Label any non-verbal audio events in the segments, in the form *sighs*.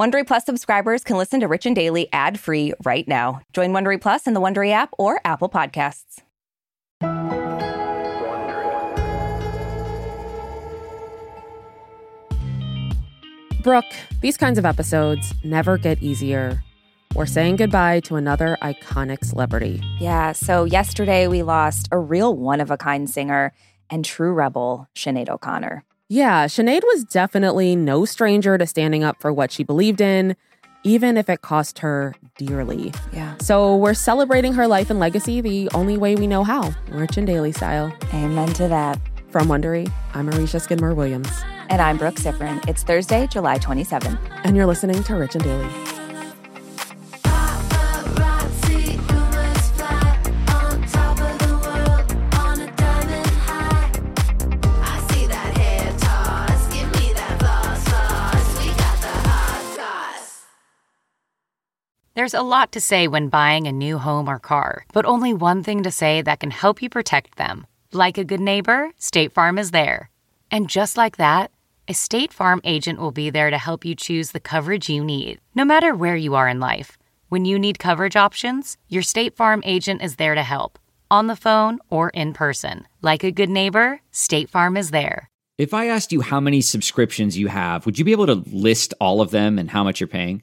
Wondery Plus subscribers can listen to Rich and Daily ad-free right now. Join Wondery Plus in the Wondery app or Apple Podcasts. Brooke, these kinds of episodes never get easier. We're saying goodbye to another iconic celebrity. Yeah, so yesterday we lost a real one of a kind singer and true rebel, Sinead O'Connor. Yeah, Sinead was definitely no stranger to standing up for what she believed in, even if it cost her dearly. Yeah. So we're celebrating her life and legacy the only way we know how, Rich and Daily style. Amen to that. From Wondery, I'm Aricia Skidmore Williams. And I'm Brooke Siffrinn. It's Thursday, July 27th. And you're listening to Rich and Daily. There's a lot to say when buying a new home or car, but only one thing to say that can help you protect them. Like a good neighbor, State Farm is there. And just like that, a State Farm agent will be there to help you choose the coverage you need, no matter where you are in life. When you need coverage options, your State Farm agent is there to help, on the phone or in person. Like a good neighbor, State Farm is there. If I asked you how many subscriptions you have, would you be able to list all of them and how much you're paying?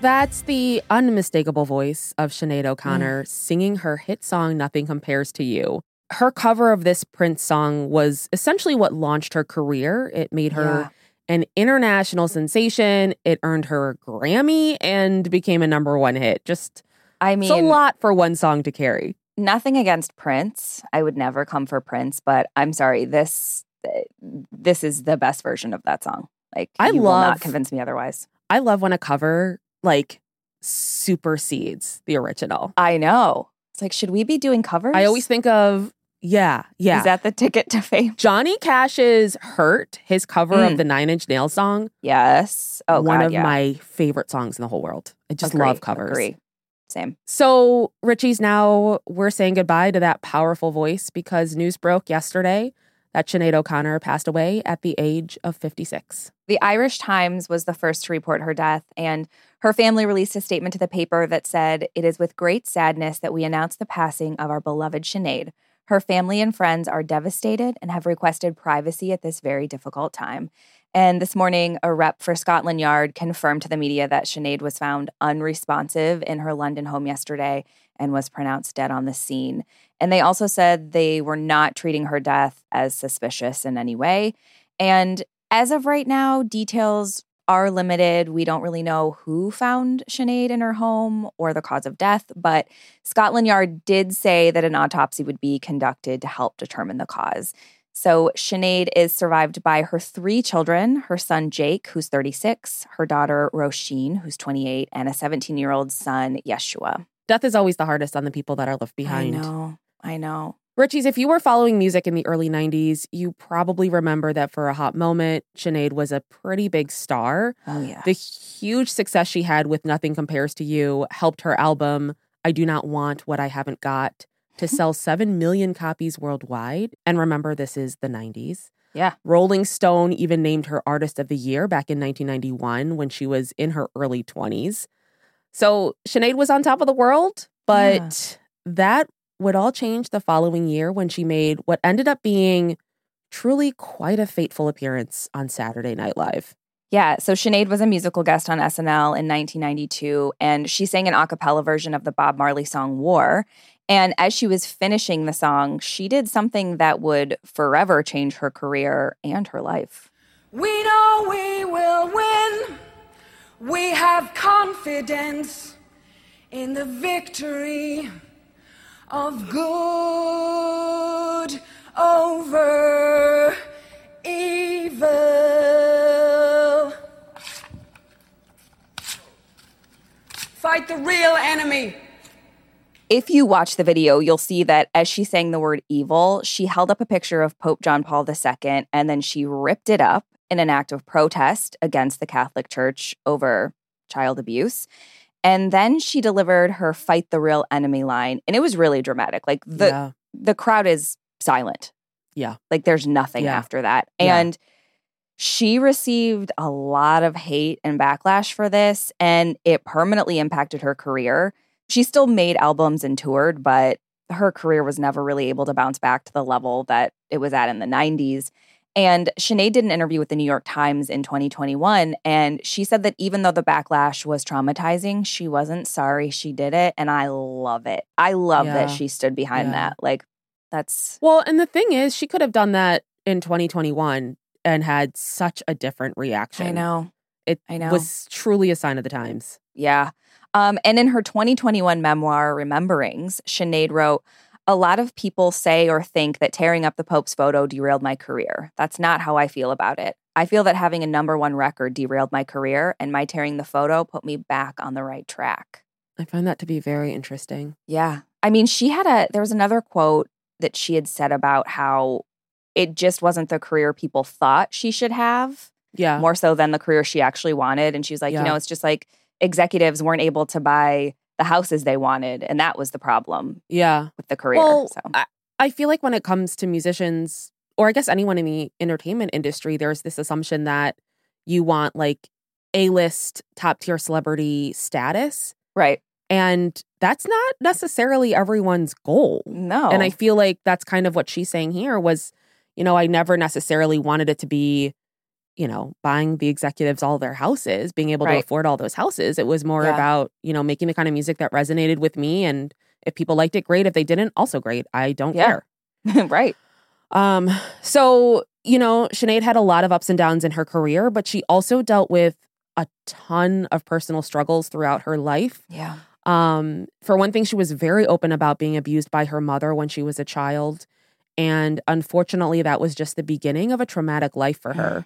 That's the unmistakable voice of Sinead O'Connor mm. singing her hit song Nothing Compares to You. Her cover of this Prince song was essentially what launched her career. It made her yeah. an international sensation. It earned her a Grammy and became a number one hit. Just I mean, it's a lot for one song to carry. Nothing against Prince. I would never come for Prince, but I'm sorry. This this is the best version of that song. Like I love, will not convince me otherwise. I love when a cover like supersedes the original. I know. It's like, should we be doing covers? I always think of, yeah, yeah. Is that the ticket to fame? Johnny Cash's Hurt, his cover mm. of the Nine Inch Nails song. Yes. Oh, One God, of yeah. my favorite songs in the whole world. I just Agree. love covers. Agree. Same. So, Richie's now, we're saying goodbye to that powerful voice because news broke yesterday that Sinead O'Connor passed away at the age of 56. The Irish Times was the first to report her death, and her family released a statement to the paper that said, It is with great sadness that we announce the passing of our beloved Sinead. Her family and friends are devastated and have requested privacy at this very difficult time. And this morning, a rep for Scotland Yard confirmed to the media that Sinead was found unresponsive in her London home yesterday and was pronounced dead on the scene. And they also said they were not treating her death as suspicious in any way. And as of right now, details are limited. We don't really know who found Sinead in her home or the cause of death, but Scotland Yard did say that an autopsy would be conducted to help determine the cause. So Sinead is survived by her three children her son Jake, who's 36, her daughter Roisin, who's 28, and a 17 year old son, Yeshua. Death is always the hardest on the people that are left behind. I know. I know. Richies, if you were following music in the early 90s, you probably remember that for a hot moment, Sinead was a pretty big star. Oh, yeah. The huge success she had with Nothing Compares to You helped her album, I Do Not Want What I Haven't Got, to mm-hmm. sell 7 million copies worldwide. And remember, this is the 90s. Yeah. Rolling Stone even named her Artist of the Year back in 1991 when she was in her early 20s. So Sinead was on top of the world, but yeah. that would all change the following year when she made what ended up being truly quite a fateful appearance on Saturday Night Live. Yeah, so Sinead was a musical guest on SNL in 1992, and she sang an a cappella version of the Bob Marley song War. And as she was finishing the song, she did something that would forever change her career and her life. We know we will win. We have confidence in the victory of good over evil. Fight the real enemy. If you watch the video, you'll see that as she sang the word evil, she held up a picture of Pope John Paul II and then she ripped it up in an act of protest against the Catholic Church over child abuse. And then she delivered her fight the real enemy line and it was really dramatic. Like the yeah. the crowd is silent. Yeah. Like there's nothing yeah. after that. And yeah. she received a lot of hate and backlash for this and it permanently impacted her career. She still made albums and toured, but her career was never really able to bounce back to the level that it was at in the 90s. And Sinead did an interview with the New York Times in 2021. And she said that even though the backlash was traumatizing, she wasn't sorry she did it. And I love it. I love yeah. that she stood behind yeah. that. Like, that's. Well, and the thing is, she could have done that in 2021 and had such a different reaction. I know. It I know. was truly a sign of the times. Yeah. Um, and in her 2021 memoir, Rememberings, Sinead wrote, a lot of people say or think that tearing up the Pope's photo derailed my career. That's not how I feel about it. I feel that having a number one record derailed my career, and my tearing the photo put me back on the right track. I find that to be very interesting. Yeah. I mean, she had a, there was another quote that she had said about how it just wasn't the career people thought she should have. Yeah. More so than the career she actually wanted. And she was like, yeah. you know, it's just like executives weren't able to buy the houses they wanted. And that was the problem. Yeah. With the career. Well, so. I, I feel like when it comes to musicians, or I guess anyone in the entertainment industry, there's this assumption that you want like A list top tier celebrity status. Right. And that's not necessarily everyone's goal. No. And I feel like that's kind of what she's saying here was, you know, I never necessarily wanted it to be you know, buying the executives all their houses, being able right. to afford all those houses. It was more yeah. about, you know, making the kind of music that resonated with me. And if people liked it, great. If they didn't, also great. I don't yeah. care. *laughs* right. Um, so, you know, Sinead had a lot of ups and downs in her career, but she also dealt with a ton of personal struggles throughout her life. Yeah. Um, for one thing, she was very open about being abused by her mother when she was a child. And unfortunately, that was just the beginning of a traumatic life for her.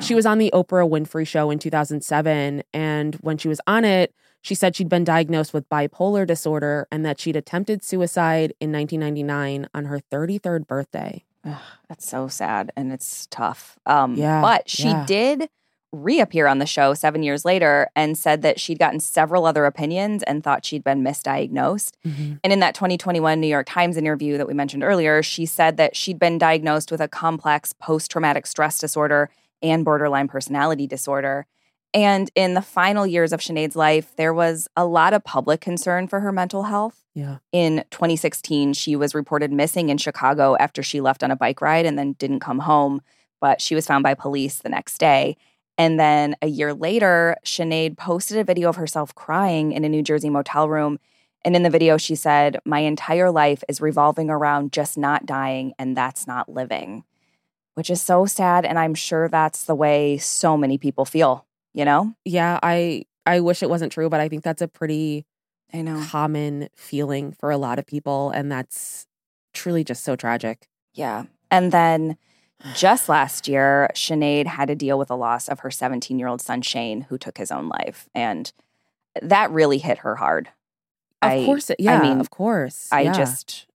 She was on the Oprah Winfrey show in 2007. And when she was on it, she said she'd been diagnosed with bipolar disorder and that she'd attempted suicide in 1999 on her 33rd birthday. Ugh, that's so sad and it's tough. Um, yeah, but she yeah. did reappear on the show seven years later and said that she'd gotten several other opinions and thought she'd been misdiagnosed. Mm-hmm. And in that 2021 New York Times interview that we mentioned earlier, she said that she'd been diagnosed with a complex post traumatic stress disorder and borderline personality disorder. And in the final years of Sinead's life, there was a lot of public concern for her mental health. Yeah. In 2016, she was reported missing in Chicago after she left on a bike ride and then didn't come home, but she was found by police the next day. And then a year later, Sinead posted a video of herself crying in a New Jersey motel room. And in the video, she said, My entire life is revolving around just not dying, and that's not living which is so sad and i'm sure that's the way so many people feel you know? Yeah i i wish it wasn't true but i think that's a pretty i know. common feeling for a lot of people and that's truly just so tragic. Yeah and then just last year Sinead had to deal with the loss of her 17 year old son shane who took his own life and that really hit her hard. Of I, course it, yeah I mean of course i yeah. just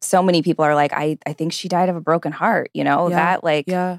so many people are like, I, I think she died of a broken heart, you know, yeah, that like, yeah,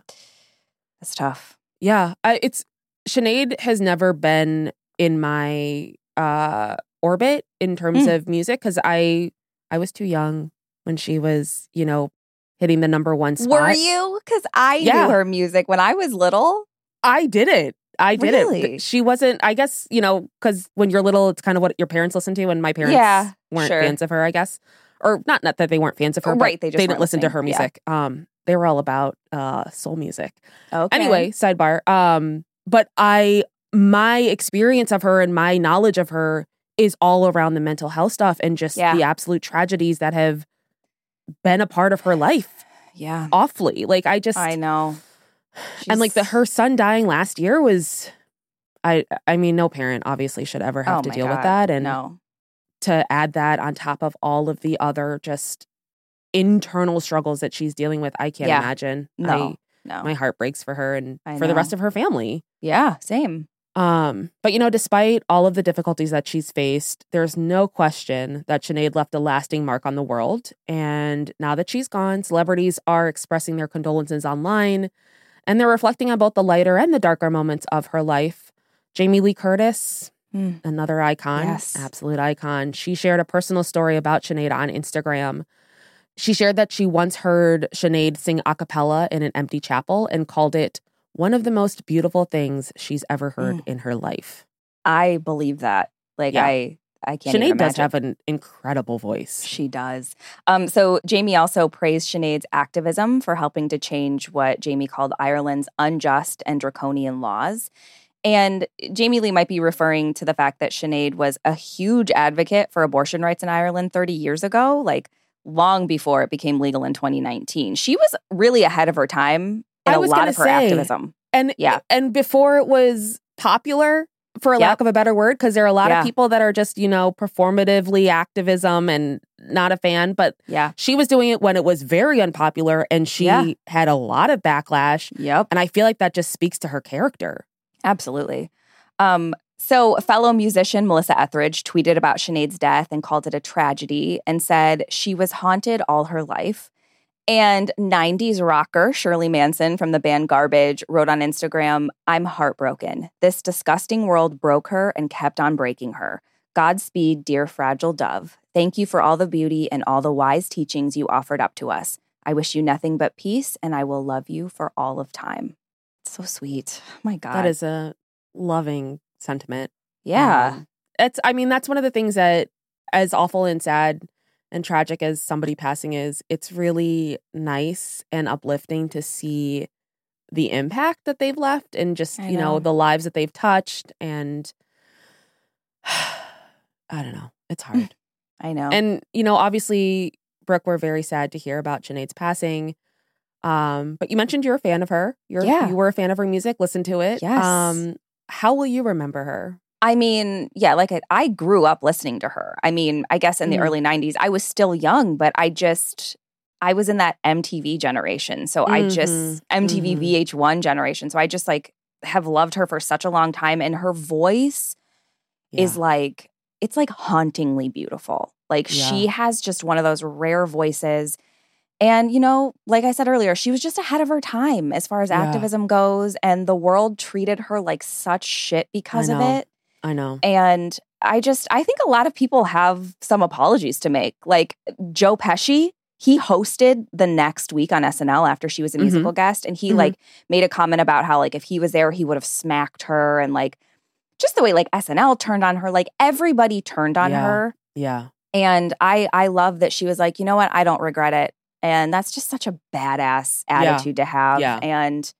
that's tough. Yeah. I, it's Sinead has never been in my uh orbit in terms mm. of music because I, I was too young when she was, you know, hitting the number one spot. Were you? Because I yeah. knew her music when I was little. I didn't. I didn't. Really? She wasn't. I guess you know because when you're little, it's kind of what your parents listen to, and my parents Yeah, weren't sure. fans of her. I guess, or not. Not that they weren't fans of her, but Right, they just they didn't listen to her Yeah. music. Um, they were all about uh soul music. Okay. Anyway, sidebar. Um, but I my experience of her and my knowledge of her is all around the mental health stuff and just Yeah. the absolute tragedies that have been a part of her life. *sighs* Yeah. Awfully, like I just I know. and like the her son dying last year was i i mean no parent obviously should ever have Oh to deal with that and no. To add that on top of all of the other just internal struggles that she's dealing with i can't Yeah. imagine No. I, No. my heart breaks for her and I for the rest of her family yeah, same. um but you know despite all of the difficulties that she's faced there's no question that Sinead left a lasting mark on the world and now that she's gone celebrities are expressing their condolences online and they're reflecting on both the lighter and the darker moments of her life jamie lee curtis Mm. another icon Yes. absolute icon she shared a personal story about Sinead on instagram she shared that she once heard Sinead sing a cappella in an empty chapel and called it one of the most beautiful things she's ever heard Mm. in her life. I believe that. Like Yeah. I I can't Sinead does have an incredible voice. She does. Um, so Jamie also praised Sinead's activism for helping to change what Jamie called Ireland's unjust and draconian laws. And Jamie Lee might be referring to the fact that Sinead was a huge advocate for abortion rights in Ireland 30 years ago, like long before it became legal in 2019. She was really ahead of her time in a was lot of her say, activism. And Yeah. and before it was popular, for Yep. lack of a better word, because there are a lot Yeah. of people that are just, you know, performatively activism and not a fan, but Yeah. she was doing it when it was very unpopular and she Yeah. had a lot of backlash. Yep. And I feel like that just speaks to her character. Absolutely. Um, so, fellow musician Melissa Etheridge tweeted about Sinead's death and called it a tragedy and said she was haunted all her life. And 90s rocker Shirley Manson from the band Garbage wrote on Instagram I'm heartbroken. This disgusting world broke her and kept on breaking her. Godspeed, dear fragile dove. Thank you for all the beauty and all the wise teachings you offered up to us. I wish you nothing but peace, and I will love you for all of time. So sweet. my God. That is a loving sentiment. Yeah. Um, it's I mean, that's one of the things that as awful and sad and tragic as somebody passing is, it's really nice and uplifting to see the impact that they've left and just, I you know, know. the lives that they've touched and *sighs* I don't know. It's hard. I know. and, you know, obviously, Brooke, we're very sad to hear about Sinead's passing. Um, but you mentioned you're a fan of her. You're Yeah. you were a fan of her music, listen to it. Yes. Um, how will you remember her? I mean, yeah, like I, I grew up listening to her. I mean, I guess in the Mhm. early 90s, I was still young, but I just, I was in that MTV generation. So I just. MTV Mhm. VH1 generation. So I just like have loved her for such a long time. And her voice is like, it's like hauntingly beautiful. Like she has just one of those rare voices. And, you know, like I said earlier, she was just ahead of her time as far as Yeah. activism goes. And the world treated her like such shit because of it. I know. And I just, I think a lot of people have some apologies to make. Like Joe Pesci, he hosted the next week on SNL after she was a Mhm. musical guest. And he Mhm. like made a comment about how, like, if he was there, he would have smacked her. And like, just the way like SNL turned on her, like everybody turned on Yeah. her. Yeah. And I, I love that she was like, you know what? I don't regret it. And that's just such a badass Yeah. attitude to have. Yeah. And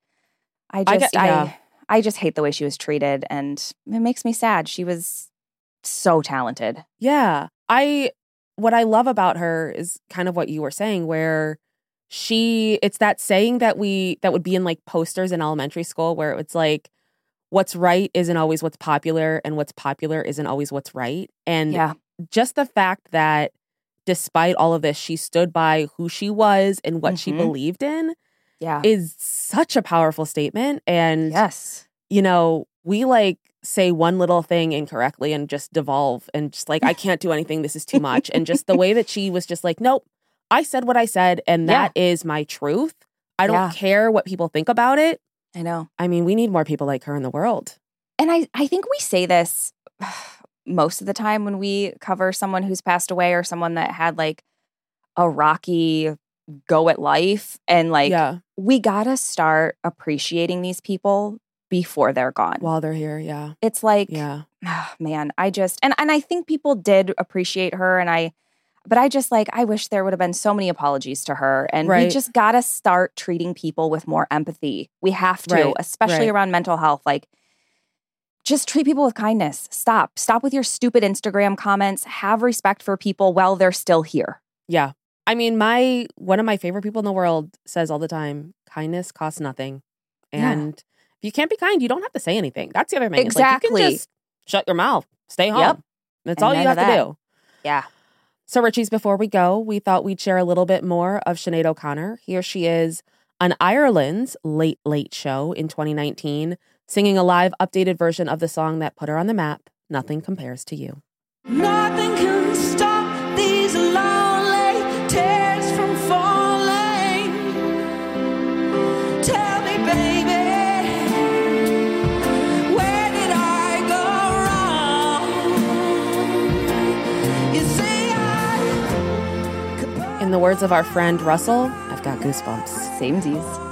I I just, I, yeah. I just hate the way she was treated, and it makes me sad. She was so talented. Yeah. I what I love about her is kind of what you were saying where she it's that saying that we that would be in like posters in elementary school where it's like what's right isn't always what's popular and what's popular isn't always what's right. And Yeah, just the fact that despite all of this she stood by who she was and what she Mhm. believed in yeah, is such a powerful statement and yes, you know, we like say one little thing incorrectly and just devolve and just like, I can't do anything. This is too much. and just the way that she was just like, nope, I said what I said, and Yeah. that is my truth. I don't Yeah. care what people think about it. I know. I mean, we need more people like her in the world. And I, I think we say this most of the time when we cover someone who's passed away or someone that had like a rocky go at life, and like yeah. we gotta start appreciating these people before they're gone. While they're here, yeah. it's like, Yeah. *sighs* ah, man, I just and and I think people did appreciate her, and I, but I just like I wish there would have been so many apologies to her, and we just got to start treating people with more empathy. We have to, Right, especially right. around mental health, like. Just treat people with kindness. Stop. Stop with your stupid Instagram comments. Have respect for people while they're still here. Yeah. I mean, my one of my favorite people in the world says all the time, kindness costs nothing. Yeah. And if you can't be kind, you don't have to say anything. That's the other thing. Exactly. Like you can just shut your mouth, stay home. Yep. That's And all you have to do. Yeah. So, Richies, before we go, we thought we'd share a little bit more of Sinead O'Connor. Here she is on Ireland's Late Late Show in 2019, singing a live updated version of the song that put her on the map, Nothing Compares to You. Nothing can stop these lonely tears from falling. Tell me, baby, where did I go wrong? You see, I could In the words of our friend Russell, I've got goosebumps. Same Samesies.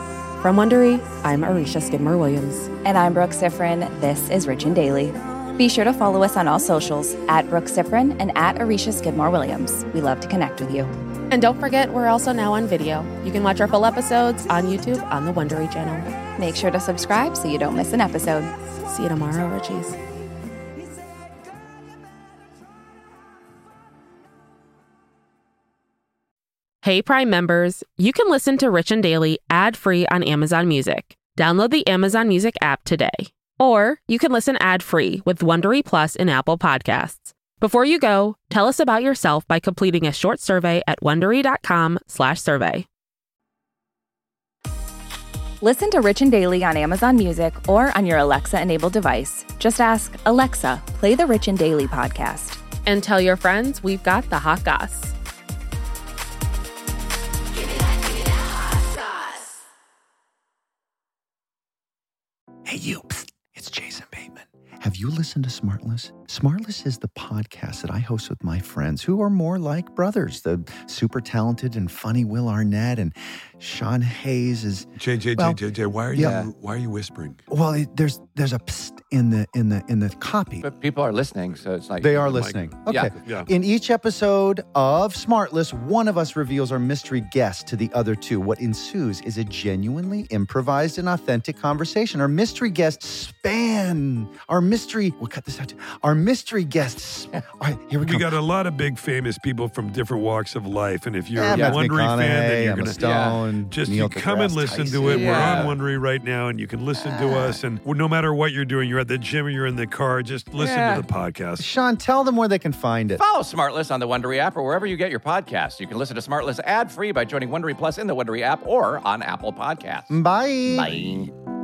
From Wondery, I'm Aricia Skidmore Williams. And I'm Brooke Siffrinn. This is Rich and Daily. Be sure to follow us on all socials at Brooke Siffrinn and at Aricia Skidmore Williams. We love to connect with you. And don't forget, we're also now on video. You can watch our full episodes on YouTube on the Wondery channel. Make sure to subscribe so you don't miss an episode. See you tomorrow, Richies. Hey Prime members, you can listen to Rich and Daily ad-free on Amazon Music. Download the Amazon Music app today. Or you can listen ad-free with Wondery Plus in Apple Podcasts. Before you go, tell us about yourself by completing a short survey at slash survey Listen to Rich and Daily on Amazon Music or on your Alexa enabled device. Just ask, Alexa, play the Rich and Daily podcast. And tell your friends we've got the hot goss. Hey, you. Psst, it's Jason Bateman. Have you listened to Smartless? Smartless is the podcast that I host with my friends who are more like brothers. The super talented and funny Will Arnett and Sean Hayes is JJ, Well, JJ, why are yeah. you why are you whispering? well. It, there's there's a psst in the in the in the copy. But people are listening, so it's like They are listening. Yeah. Okay. Yeah. In each episode of Smartless, one of us reveals our mystery guest to the other two. What ensues is a genuinely improvised and authentic conversation. Our mystery guests span our mystery. We'll cut this out. Too. Our mystery guests. All right, here we go. We got a lot of big famous people from different walks of life, and if you're yeah, a Matthew Wondery fan, then you're Emma gonna Stone, just Neil you come and listen Tyson. to it. Yeah. We're on Wondery right now, and you can listen to us. And no matter what you're doing, you're at the gym or you're in the car, just listen Yeah. to the podcast. Sean, tell them where they can find it. Follow Smartless on the Wondery app or wherever you get your podcasts. You can listen to Smartless ad free by joining Wondery Plus in the Wondery app or on Apple Podcasts. Bye. Bye.